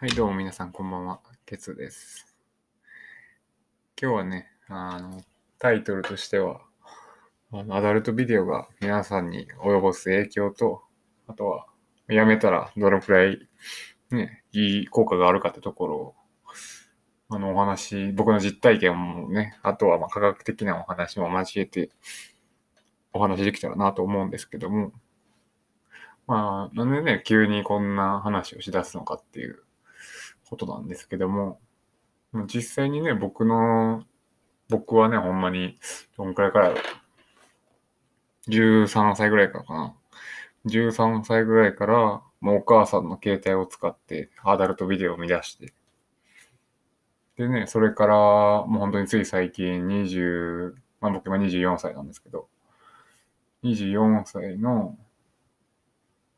はい、どうも皆さん、こんばんは。ケツです。今日はね、あの、タイトルとしては、あのアダルトビデオが皆さんに及ぼす影響と、あとは、やめたらどのくらい、ね、いい効果があるかってところを、あの、お話、僕の実体験もね、あとは、ま、科学的なお話も交えて、お話できたらなと思うんですけども、まあ、なんでね、急にこんな話をしだすのかっていうことなんですけども、実際にね、僕の、僕はね、ほんまに、どんくらいから、13歳ぐらいからかな。13歳ぐらいから、もうお母さんの携帯を使って、アダルトビデオを見出して、でね、それから、もう本当につい最近20、まあ僕今24歳なんですけど、24歳の、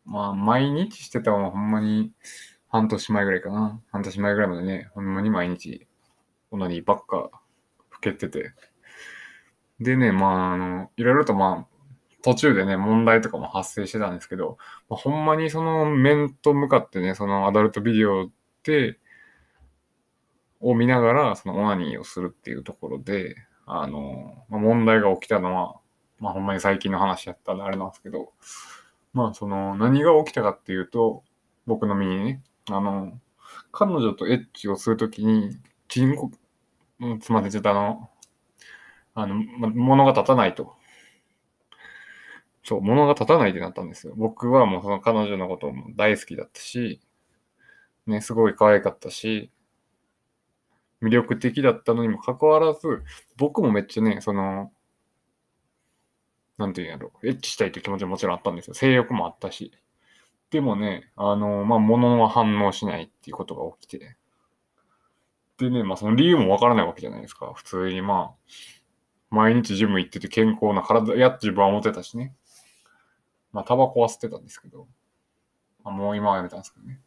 まあ毎日してたのはほんまに半年前ぐらいかな。半年前ぐらいまでね、ほんまに毎日、オナニーばっか吹けてて。でね、まああの、いろいろとまあ、途中でね、問題とかも発生してたんですけど、まあ、ほんまにその面と向かってね、そのアダルトビデオで、を見ながら、そのオナニーをするっていうところで、あの、まあ、問題が起きたのは、まあほんまに最近の話やったんであれなんですけど、まあその、何が起きたかっていうと、僕の身にね、あの、彼女とエッチをするときに、チンコ、うんすみません、ちょっとあの、あの、ま、物が立たないと。そう、物が立たないってなったんですよ。僕はもうその彼女のことも大好きだったし、ね、すごい可愛かったし、魅力的だったのにもかかわらず、僕もめっちゃね、その、なんていうんやろう、エッチしたいという気持ちももちろんあったんですよ。性欲もあったし。でもね、あの、まあ、物は反応しないっていうことが起きて。でね、まあ、その理由もわからないわけじゃないですか。普通にまあ、毎日ジム行ってて健康な体やって自分は思ってたしね。まあ、タバコは吸ってたんですけど。まあ、もう今はやめたんですけどね。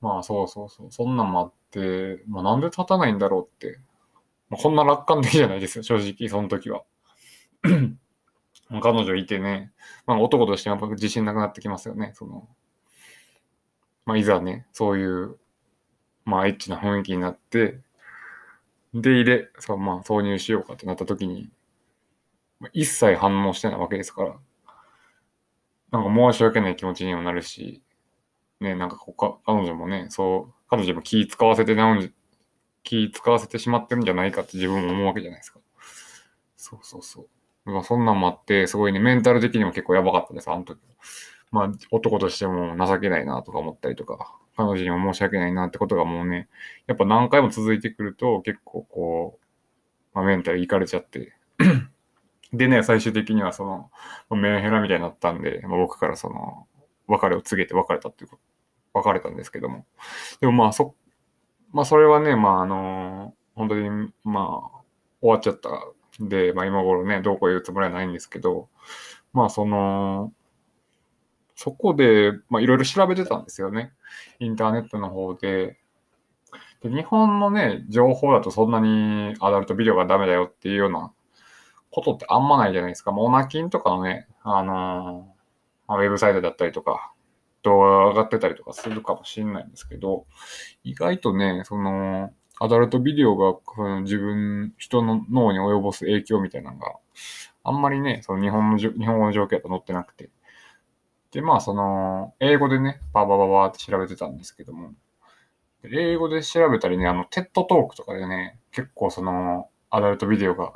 まあ、そうそうそう。そんなんもあって、まあ、なんで立たないんだろうって。まあ、こんな楽観的じゃないですよ、正直、その時は。彼女いてね、まあ、男としては自信なくなってきますよね。その、まあ、いざね、そういう、まあ、エッチな雰囲気になって、で、入れ、そう、まあ、挿入しようかってなった時に、ま一切反応してないわけですから、なんか申し訳ない気持ちにもなるし、ね、なんかこか、彼女もね、そう、彼女も気使わせてなの気使わせてしまってるんじゃないかって自分も思うわけじゃないですか。そうそうそう。まあ、そんなんもあって、すごいね、メンタル的にも結構やばかったです、あの時。まあ、男としても情けないなとか思ったりとか、彼女にも申し訳ないなってことがもうね、やっぱ何回も続いてくると、結構こう、まあ、メンタルいかれちゃって。でね、最終的にはその、メンヘラみたいになったんで、まあ、僕からその、別れを告げて別れたっていうこと、別れたんですけども。でもまあ、そ、まあ、それはね、まあ、あの、本当に、まあ、終わっちゃったで、まあ今頃ね、どうこう言うつもりはないんですけど、まあその、そこで、まあいろいろ調べてたんですよね。インターネットの方で。で日本のね、情報だとそんなにアダルトビデオがダメだよっていうようなことってあんまないじゃないですか。モナキンとかのね、あのーウェブサイトだったりとか、動画が上がってたりとかするかもしれないんですけど、意外とね、その、アダルトビデオが自分、人の脳に及ぼす影響みたいなのがあんまりね、その日本の、日本語の状況だと載ってなくて。で、まあ、その、英語でね、ババババって調べてたんですけども、英語で調べたりね、あの、 TED Talk とかでね、結構その、アダルトビデオが、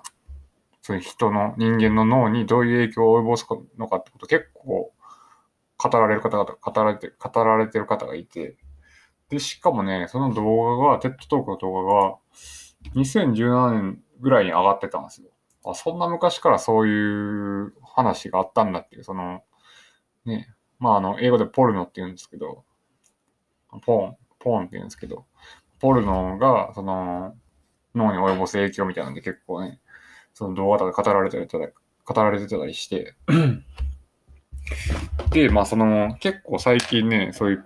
そういう人の、人間の脳にどういう影響を及ぼすのかってこと結構語られる方々、語られて、語られてる方がいて、で、しかもね、その動画が、 TED Talk の動画が、2017年ぐらいに上がってたんですよ。あ、そんな昔からそういう話があったんだっていう、その、ね、まあ、あの、英語でポルノって言うんですけど、ポーン、ポーンって言うんですけど、ポルノが、その、脳に及ぼす影響みたいなんで結構ね、その動画とかで語られてたり、語られてたりして、で、まあ、その、結構最近ね、そういう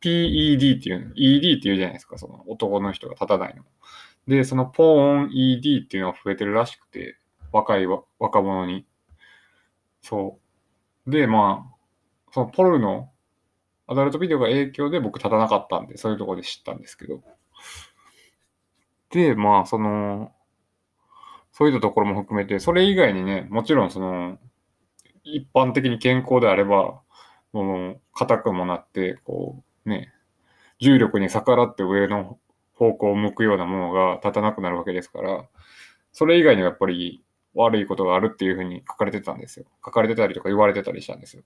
PED っていう、ED っていうじゃないですか、その男の人が立たないの。で、そのポーン ED っていうのが増えてるらしくて、若いわ若者に。そう。で、まあ、そのポルノアダルトビデオが影響で僕立たなかったんで、そういうところで知ったんですけど。で、まあ、その、そういったところも含めて、それ以外にね、もちろんその、一般的に健康であれば、もう、硬くもなって、こう、ね、重力に逆らって上の方向を向くようなものが立たなくなるわけですから、それ以外にはやっぱり悪いことがあるっていうふうに書かれてたんですよ。書かれてたりとか言われてたりしたんですよ。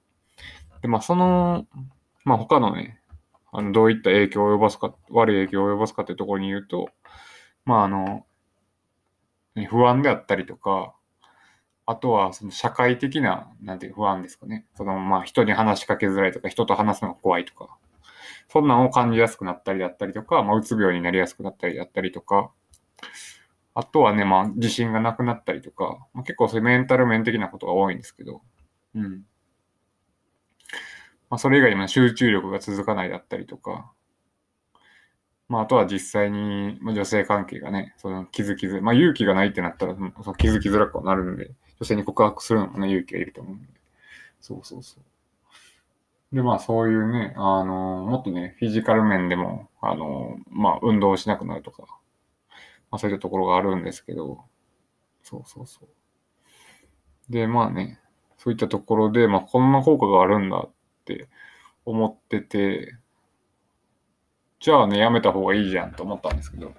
で、まあその、まあ他のね、あの、どういった影響を及ぼすか、悪い影響を及ぼすかっていうところに言うと、まああの、不安であったりとか、あとはその社会的な、なんていう不安ですかね。そのまあ人に話しかけづらいとか、人と話すのが怖いとか、そんなんを感じやすくなったりだったりとか、まあうつ病になりやすくなったりだったりとか、あとはね、まあ自信がなくなったりとか、まあ、結構そういうメンタル面的なことが多いんですけど、うん。まあそれ以外にも集中力が続かないだったりとか、まあ、あとは実際に、まあ、女性関係がね、その気づきづまあ、勇気がないってなったら、その気づきづらくなるんで、女性に告白するのもね、勇気がいると思うんで。そうそうそう。で、まあ、そういうね、あの、もっとね、フィジカル面でも、あの、まあ、運動しなくなるとか、まあ、そういったところがあるんですけど、そうそうそう。で、まあね、そういったところで、まあ、こんな効果があるんだって思ってて、じゃあね、やめた方がいいじゃんと思ったんですけど。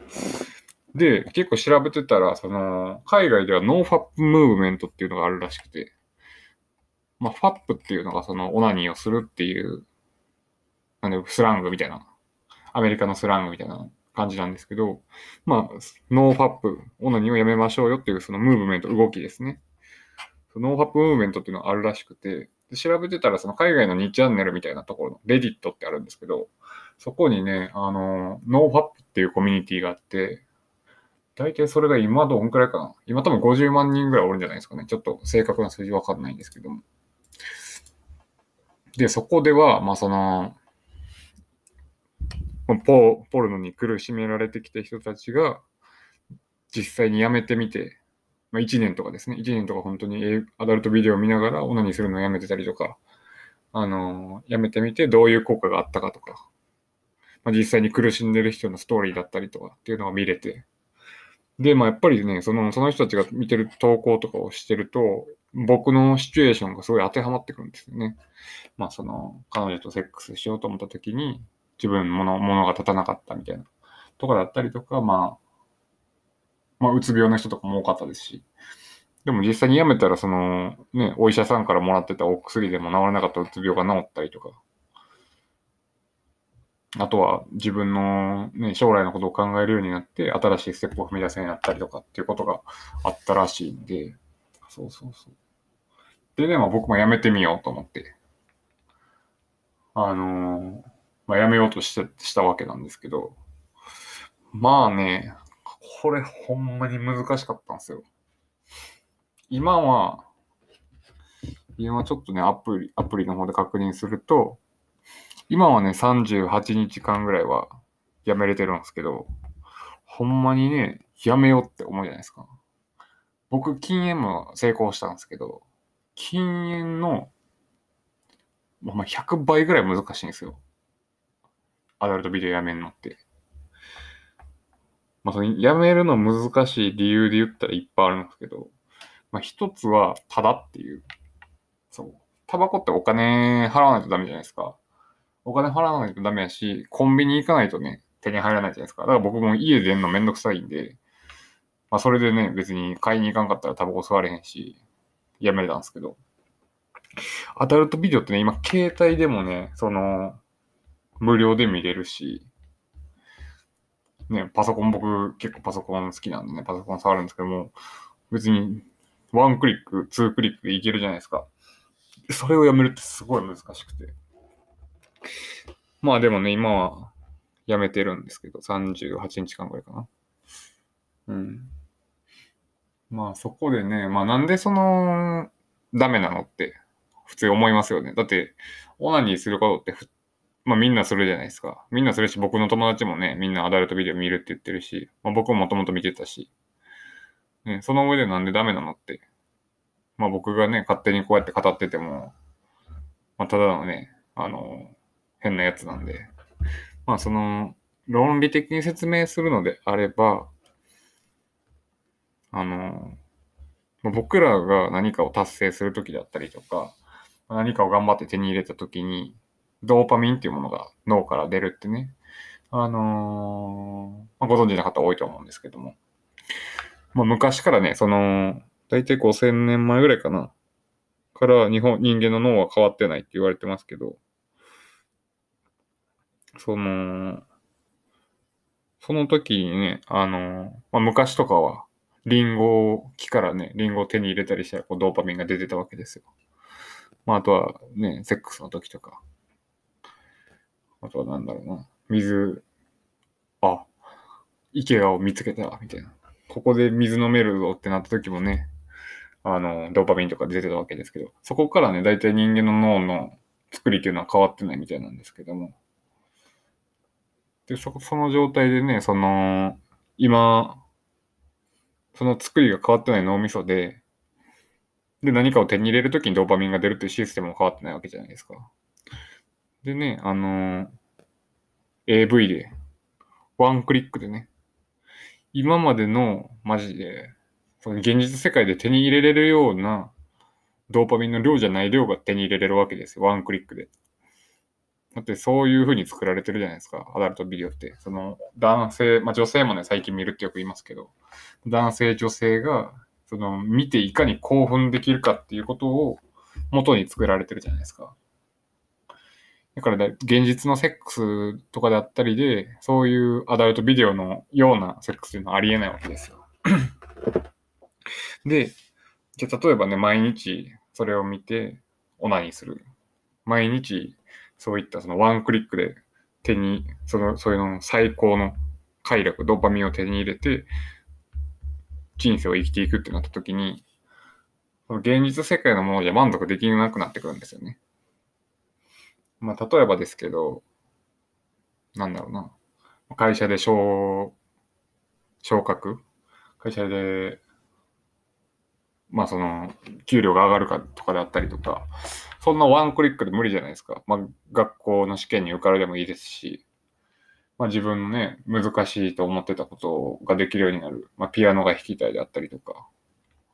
で、結構調べてたら、その、海外では no fap movement っていうのがあるらしくて、まあ、ファップっていうのがその、オナニーをするっていう、なんで、スラングみたいな、アメリカのスラングみたいな感じなんですけど、まあ、 no fap、オナニーをやめましょうよっていうそのムーブメント、動きですね。 no fap movement っていうのがあるらしくて、で調べてたらその海外の2チャンネルみたいなところの、 Reddit ってあるんですけど、そこにね、あの、 no fap っていうコミュニティがあって、大体それが今どんくらいかな今多分50万人ぐらいおるんじゃないですかね。ちょっと正確な数字わかんないんですけども。で、そこでは、まあその、ポポルノに苦しめられてきた人たちが、実際にやめてみて、まあ、1年とかですね、1年とか本当にアダルトビデオを見ながらオナニーするのをやめてたりとか、あのー、やめてみてどういう効果があったかとか、まあ、実際に苦しんでる人のストーリーだったりとかっていうのが見れて、で、まあやっぱりね、その、その人たちが見てる投稿とかをしてると、僕のシチュエーションがすごい当てはまってくるんですよね。まあその、彼女とセックスしようと思った時に、自分もの、ものが立たなかったみたいな、とかだったりとか、まあ、まあ、うつ病の人とかも多かったですし、でも実際に辞めたら、その、ね、お医者さんからもらってたお薬でも治らなかったうつ病が治ったりとか、あとは自分の、ね、将来のことを考えるようになって、新しいステップを踏み出せになったりとかっていうことがあったらしいんで、そうそうそう。でね、まあ僕も辞めてみようと思って、あのー、まあ辞めようとしてしたわけなんですけど、まあね、これほんまに難しかったんですよ。今は、今ちょっとね、アプリ、アプリの方で確認すると、今はね、38日間ぐらいはやめれてるんですけど、ほんまにね、やめようって思うじゃないですか。僕、禁煙も成功したんですけど、禁煙の、まあ、100倍ぐらい難しいんですよ。アダルトビデオやめんのって。まあ、そのやめるの難しい理由で言ったらいっぱいあるんですけど、まあ、一つは、ただっていう。そう。タバコってお金払わないとダメじゃないですか。お金払わないとダメやし、コンビニ行かないとね、手に入らないじゃないですか。だから僕も家出んのめんどくさいんで、まあそれでね、別に買いに行かんかったらタバコ吸われへんし、やめれたんですけど。アダルトビデオってね、今携帯でもね、その、無料で見れるし、ね、パソコン僕結構パソコン好きなんでね、パソコン触るんですけども、別にワンクリック、ツークリックでいけるじゃないですか。それをやめるってすごい難しくて。まあでもね、今はやめてるんですけど、38日間ぐらいかな。うん。まあそこでね、まあなんでその、ダメなのって普通思いますよね。だって、オナニーすることってまあみんなするじゃないですか。みんなするし、僕の友達もね、みんなアダルトビデオ見るって言ってるし、まあ僕ももともと見てたし、ね、その上でなんでダメなのって。まあ僕がね、勝手にこうやって語ってても、まあただのね、あの、変なやつなんで。まあその、論理的に説明するのであれば、あの、僕らが何かを達成するときだったりとか、何かを頑張って手に入れたときに、ドーパミンっていうものが脳から出るってね、あのー、まあ、ご存知の方多いと思うんですけども。まあ、昔からね、その、大体5000年前ぐらいかな。から日本、人間の脳は変わってないって言われてますけど、その、その時にね、あの、まあ、昔とかは、リンゴを木からね、リンゴを手に入れたりしたらこうドーパミンが出てたわけですよ。まあ、あとはね、セックスの時とか。あとはなんだろうな。水、あ、池を見つけた、みたいな。ここで水飲めるぞってなった時もね、あの、ドーパミンとか出てたわけですけど、そこからね、大体人間の脳の作りっていうのは変わってないみたいなんですけども。で、そ、その状態でね、その、今、その作りが変わってない脳みそで、で、何かを手に入れるときにドーパミンが出るっていうシステムも変わってないわけじゃないですか。でね、あの AV で、ワンクリックでね、今までの、マジで、その現実世界で手に入れれるようなドーパミンの量じゃない量が手に入れれるわけですよ。ワンクリックで。だってそういう風に作られてるじゃないですか。アダルトビデオって。その男性、まあ女性もね、最近見るってよく言いますけど、男性、女性が、その見ていかに興奮できるかっていうことを元に作られてるじゃないですか。だから、ね、現実のセックスとかであったりで、そういうアダルトビデオのようなセックスっていうのはありえないわけですよ。で、じゃあ例えばね、毎日それを見てオナニーする。毎日そういったそのワンクリックで手に、その、そういうの最高の快楽、ドーパミンを手に入れて、人生を生きていくってなった時に、現実世界のものじゃ満足できなくなってくるんですよね。まあ、例えばですけど、なんだろうな。会社で昇、昇格？会社で、まあその、給料が上がるかとかであったりとか、そんなワンクリックで無理じゃないですか。まあ学校の試験に受かるでもいいですし、まあ自分のね、難しいと思ってたことができるようになる。まあピアノが弾きたいであったりとか、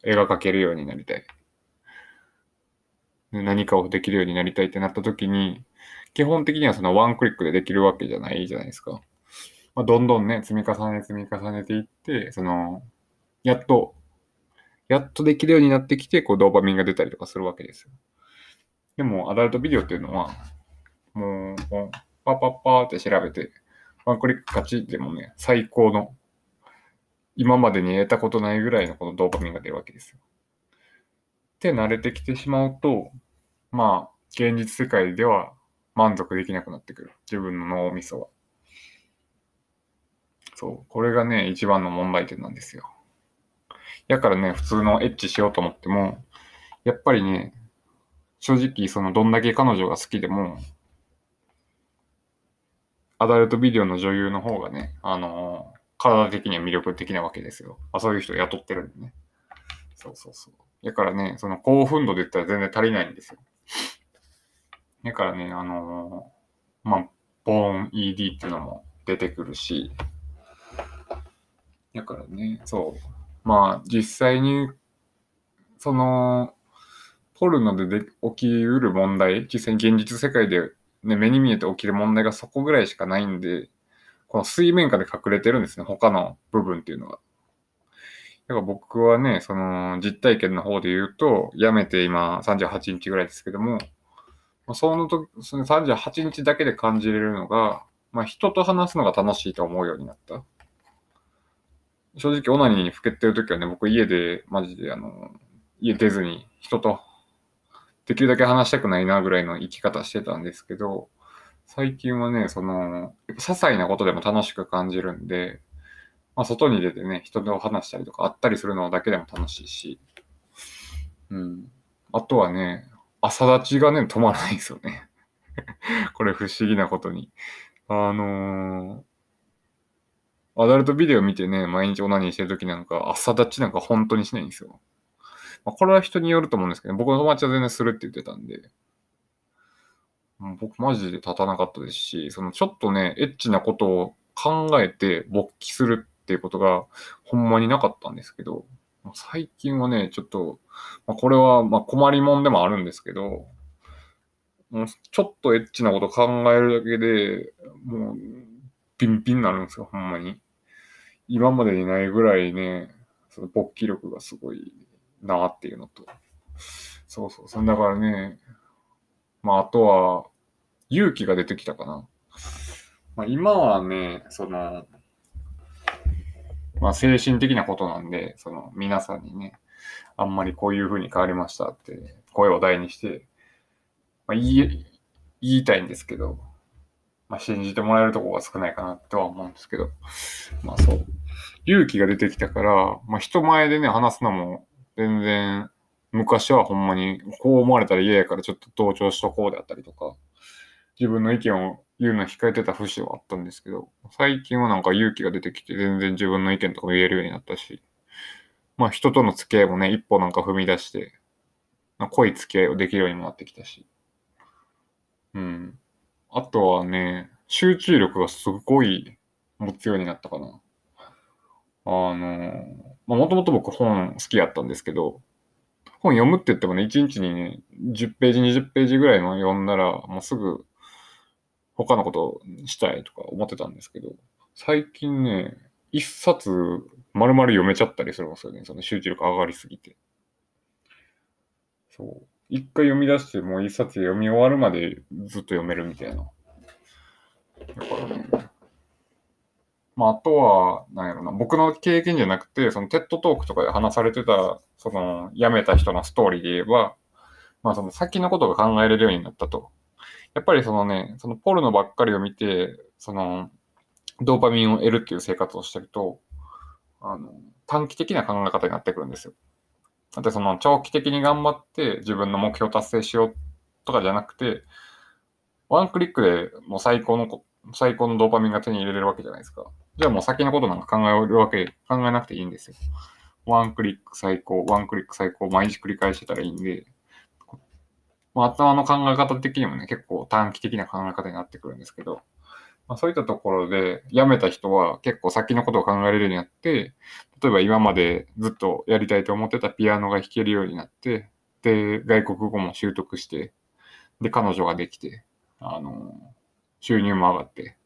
絵が描けるようになりたい。何かをできるようになりたいってなった時に、基本的にはそのワンクリックでできるわけじゃないじゃないですか。まあ、どんどんね、積み重ね積み重ねていって、その、やっと、やっとできるようになってきて、こう、ドーパミンが出たりとかするわけですよ。でも、アダルトビデオっていうのは、もう、パッパッパーって調べて、ワンクリック勝ちでもね、最高の、今までに得たことないぐらいのこのドーパミンが出るわけですよ。って慣れてきてしまうと、まあ、現実世界では満足できなくなってくる。自分の脳みそは。そう。これがね、一番の問題点なんですよ。やからね、普通のエッチしようと思っても、やっぱりね、正直、その、どんだけ彼女が好きでも、アダルトビデオの女優の方がね、あのー、体的には魅力的なわけですよ。あそういう人雇ってるんでね。そうそうそう。だからね、その興奮度で言ったら全然足りないんですよ。だからね、あのー、まあ、ボーン ED っていうのも出てくるし、だからね、そう。まあ、実際に、その、ポルノでで起きうる問題、実際に現実世界で、ね、目に見えて起きる問題がそこぐらいしかないんで、この水面下で隠れてるんですね、他の部分っていうのが。だから僕はね、その実体験の方で言うと、辞めて今38日ぐらいですけども、その時、その38日だけで感じれるのが、まあ、人と話すのが楽しいと思うようになった。正直、オナニーにふけてる時はね、僕家で、マジで、あの、家出ずに人とできるだけ話したくないなぐらいの生き方してたんですけど、最近はね、その、些細なことでも楽しく感じるんで、まあ、外に出てね、人と話したりとか、会ったりするのだけでも楽しいし、うん。あとはね、朝立ちがね、止まらないんですよね。これ不思議なことに。あのー、アダルトビデオ見てね、毎日オナニーしてる時なんか、朝立ちなんか本当にしないんですよ。まあ、これは人によると思うんですけど、僕の友達は全然するって言ってたんで、僕マジで立たなかったですし、そのちょっとね、エッチなことを考えて勃起するっていうことがほんまになかったんですけど、最近はね、ちょっと、まあ、これはま困りもんでもあるんですけど、もうちょっとエッチなこと考えるだけで、もう、ピンピンになるんですよ、ほんまに。今までにないぐらいね、その勃起力がすごいなっていうのと。そうそう、そんだからね、まああとは、勇気が出てきたかな。まあ今はね、その、まあ精神的なことなんで、その皆さんにね、あんまりこういう風に変わりましたって声を大にして、まあ、言い、言いたいんですけど、まあ、信じてもらえるとこが少ないかなとは思うんですけど、まあそう。勇気が出てきたから、まあ人前でね、話すのも全然、昔はほんまにこう思われたら嫌やからちょっと同調しとこうであったりとか、自分の意見を言うの控えてた節はあったんですけど、最近はなんか勇気が出てきて全然自分の意見とかも言えるようになったし、まあ人との付き合いもね、一歩なんか踏み出して、まあ、濃い付き合いをできるようにもなってきたし、うん。あとはね、集中力がすごい持つようになったかな。あの、まあ、もともと僕本好きやったんですけど、本読むって言ってもね、1日にね、10ページ、20ページぐらいの読んだら、もうすぐ他のことしたいとか思ってたんですけど、最近ね、一冊丸々読めちゃったりするんですよね。その集中力上がりすぎて。そう。一回読み出してもう一冊読み終わるまでずっと読めるみたいな。だからね。まあ、あとは、なんやろな、僕の経験じゃなくて、そのテッドトークとかで話されてた、その、辞めた人のストーリーで言えば、まあ、その先のことが考えれるようになったと。やっぱりそのね、そのポルノばっかりを見て、その、ドーパミンを得るっていう生活をしてると、あの、短期的な考え方になってくるんですよ。だってその長期的に頑張って自分の目標達成しようとかじゃなくて、ワンクリックでもう最高の、最高のドーパミンが手に入れれるわけじゃないですか。じゃあもう先のことなんか考えるわけ、考えなくていいんですよ。ワンクリック最高、ワンクリック最高、毎日繰り返してたらいいんで、まあ、頭の考え方的にもね、結構短期的な考え方になってくるんですけど、まあ、そういったところで、辞めた人は結構先のことを考えれるようになって、例えば今までずっとやりたいと思ってたピアノが弾けるようになって、で、外国語も習得して、で、彼女ができて、あの、収入も上がって、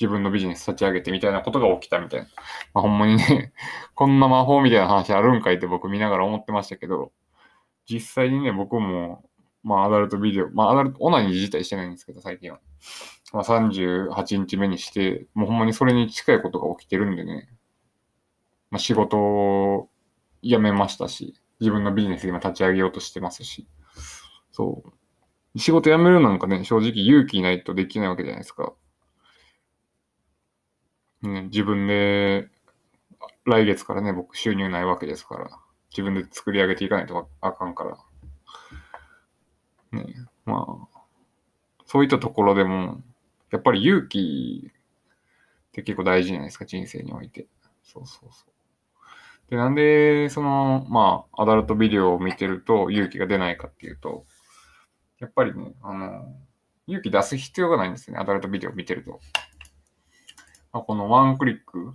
自分のビジネス立ち上げてみたいなことが起きたみたいな。まあ、ほんまにね、こんな魔法みたいな話あるんかいって僕見ながら思ってましたけど、実際にね、僕も、まあ、アダルトビデオ、まあ、アダルト、オナニー自体してないんですけど、最近は。まあ、38日目にして、もうほんまにそれに近いことが起きてるんでね、まあ、仕事を辞めましたし、自分のビジネス今立ち上げようとしてますし、そう。仕事辞めるなんかね、正直勇気ないとできないわけじゃないですか。ね、自分で、来月からね、僕収入ないわけですから、自分で作り上げていかないとあかんから。ね、まあ、そういったところでも、やっぱり勇気って結構大事じゃないですか、人生において。そうそうそう。で、なんで、その、まあ、アダルトビデオを見てると勇気が出ないかっていうと、やっぱりね、あの、勇気出す必要がないんですよね、アダルトビデオを見てると。まあ、このワンクリック、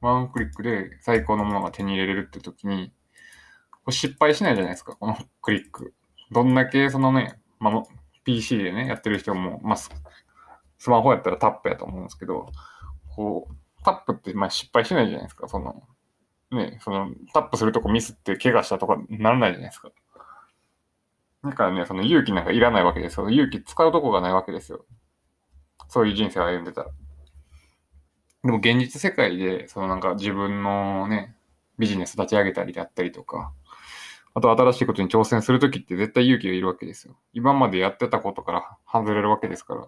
ワンクリックで最高のものが手に入れれるって時に、失敗しないじゃないですか、このクリック。どんだけそのね、まあ、PC でね、やってる人も、まあ、スマホやったらタップやと思うんですけど、こう、タップってまあ失敗しないじゃないですか。その、ね、その、タップするとこミスって怪我したとかならないじゃないですか。だからね、その勇気なんかいらないわけですよ。勇気使うとこがないわけですよ。そういう人生を歩んでたら。でも現実世界で、そのなんか自分のね、ビジネス立ち上げたりであったりとか、あと新しいことに挑戦するときって絶対勇気がいるわけですよ。今までやってたことから外れるわけですから。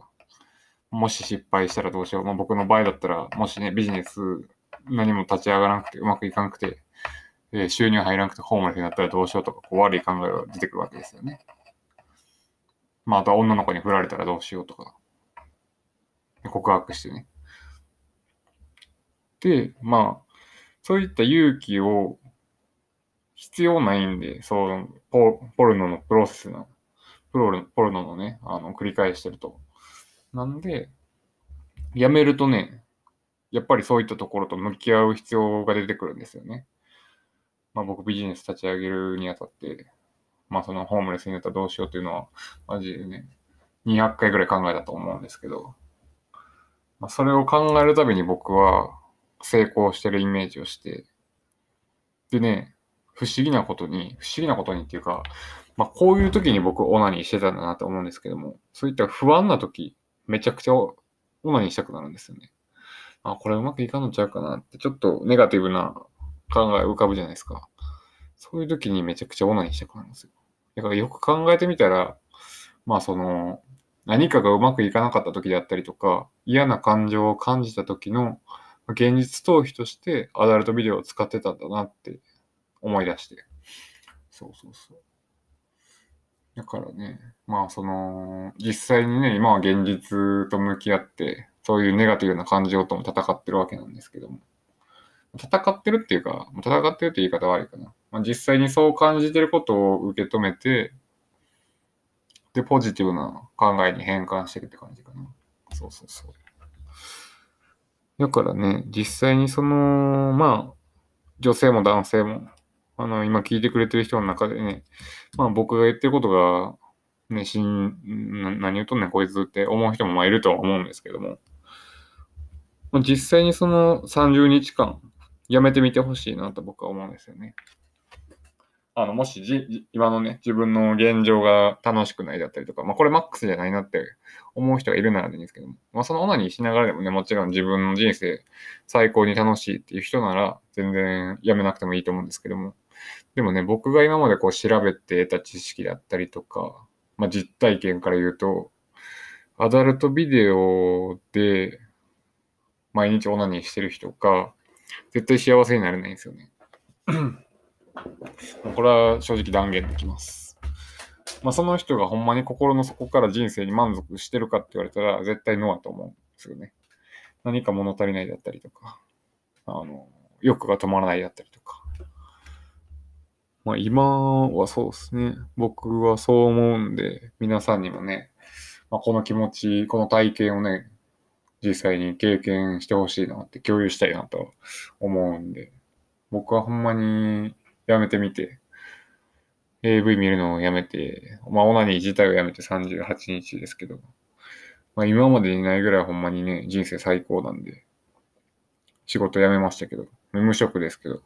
もし失敗したらどうしよう。まあ、僕の場合だったら、もしね、ビジネス何も立ち上がらなくて、うまくいかなくて、えー、収入入らなくてホームレスになったらどうしようとか、こう悪い考えが出てくるわけですよね。まあ、あとは女の子に振られたらどうしようとか、告白してね。で、まあ、そういった勇気を必要ないんで、そう、ポポルノのプロセスの、プロポルノのね、あの、繰り返してると。なんで、やめるとね、やっぱりそういったところと向き合う必要が出てくるんですよね。まあ僕ビジネス立ち上げるにあたって、まあそのホームレスになったらどうしようというのは、マジでね、200回ぐらい考えたと思うんですけど、まあ、それを考えるたびに僕は成功してるイメージをして、でね、不思議なことに、不思議なことにっていうか、まあこういう時に僕オナニーしてたんだなと思うんですけども、そういった不安な時、めちゃくちゃオナニーしたくなるんですよね。あ、これうまくいかんのちゃうかなって、ちょっとネガティブな考え浮かぶじゃないですか。そういう時にめちゃくちゃオナニーしたくなるんですよ。だからよく考えてみたら、まあその、何かがうまくいかなかった時であったりとか、嫌な感情を感じた時の現実逃避としてアダルトビデオを使ってたんだなって思い出して。そうそうそう。だからね、まあその、実際にね、今は現実と向き合って、そういうネガティブな感情とも戦ってるわけなんですけども。戦ってるっていうか、戦ってるって言い方悪いかな。まあ、実際にそう感じてることを受け止めて、で、ポジティブな考えに変換してるって感じかな。そうそうそう。だからね、実際にその、まあ、女性も男性も、あの、今聞いてくれてる人の中でね、まあ僕が言ってることが、ね、しん、何言うとんねんこいつって思う人もまあいるとは思うんですけども、ま、実際にその30日間やめてみてほしいなと僕は思うんですよね。あの、もしじ、今のね、自分の現状が楽しくないだったりとか、まあこれマックスじゃないなって思う人がいるならでいいんですけども、まあそのオナニーしながらでもね、もちろん自分の人生最高に楽しいっていう人なら全然やめなくてもいいと思うんですけども、でもね、僕が今までこう調べて得た知識だったりとか、まあ実体験から言うと、アダルトビデオで毎日オナニーしてる人が絶対幸せになれないんですよね。これは正直断言できます。まあ、その人がほんまに心の底から人生に満足してるかって言われたら絶対ノアと思うんですよね。何か物足りないだったりとか、あの、欲が止まらないだったりとか。まあ今はそうですね。僕はそう思うんで、皆さんにもね、まあ、この気持ち、この体験をね、実際に経験してほしいなって共有したいなと思うんで、僕はほんまにやめてみて、AV 見るのをやめて、まあ、オナニー自体をやめて38日ですけど、まあ、今までにないぐらいほんまにね、人生最高なんで、仕事辞めましたけど、無職ですけど、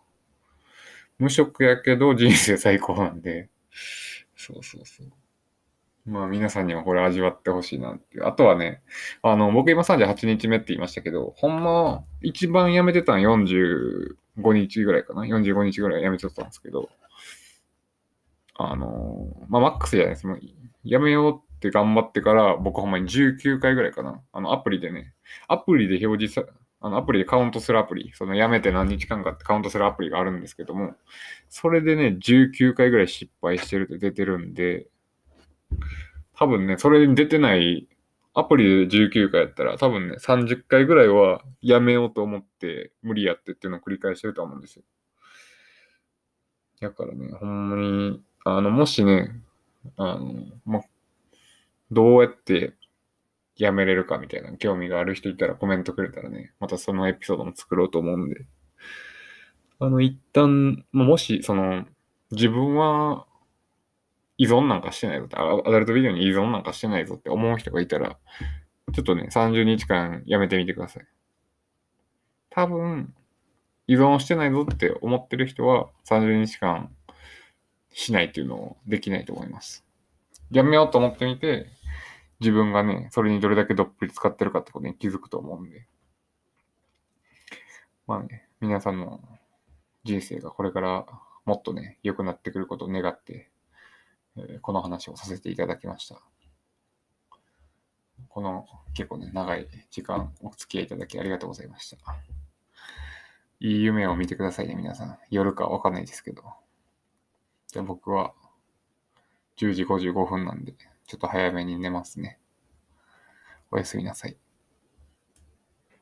無職やけど人生最高なんで、そうそうそう。まあ皆さんにはこれ味わってほしいなっていう。あとはね、あの、僕今38日目って言いましたけど、ほんま一番辞めてたん40 5日ぐらいかな。45日ぐらいやめちゃったんですけど、あのー、まあ、マックスじゃないです。もうやめようって頑張ってから、僕ほんまに19回ぐらいかな。あの、アプリでね、アプリで表示さ、あの、アプリでカウントするアプリ、そのやめて何日間かってカウントするアプリがあるんですけども、それでね、19回ぐらい失敗してるって出てるんで、多分ね、それに出てないアプリで19回やったら多分ね、30回ぐらいはやめようと思って無理やってっていうのを繰り返してると思うんですよ。だからね、ほんまに、あの、もしね、あの、ま、どうやってやめれるかみたいな興味がある人いたらコメントくれたらね、またそのエピソードも作ろうと思うんで、あの、一旦、もし、その、自分は依存なんかしてないぞって、アダルトビデオに依存なんかしてないぞって思う人がいたら、ちょっとね、30日間やめてみてください。多分、依存してないぞって思ってる人は30日間しないっていうのをできないと思います。やめようと思ってみて、自分がね、それにどれだけどっぷり使ってるかってことに気づくと思うんで。まあね、皆さんの人生がこれからもっとね、良くなってくることを願って、えこの話をさせていただきました。この結構ね、長い時間お付き合いいただきありがとうございました。いい夢を見てくださいね、皆さん。夜かわかんないですけど。じゃあ僕は10時55分なんで、ちょっと早めに寝ますね。おやすみなさい。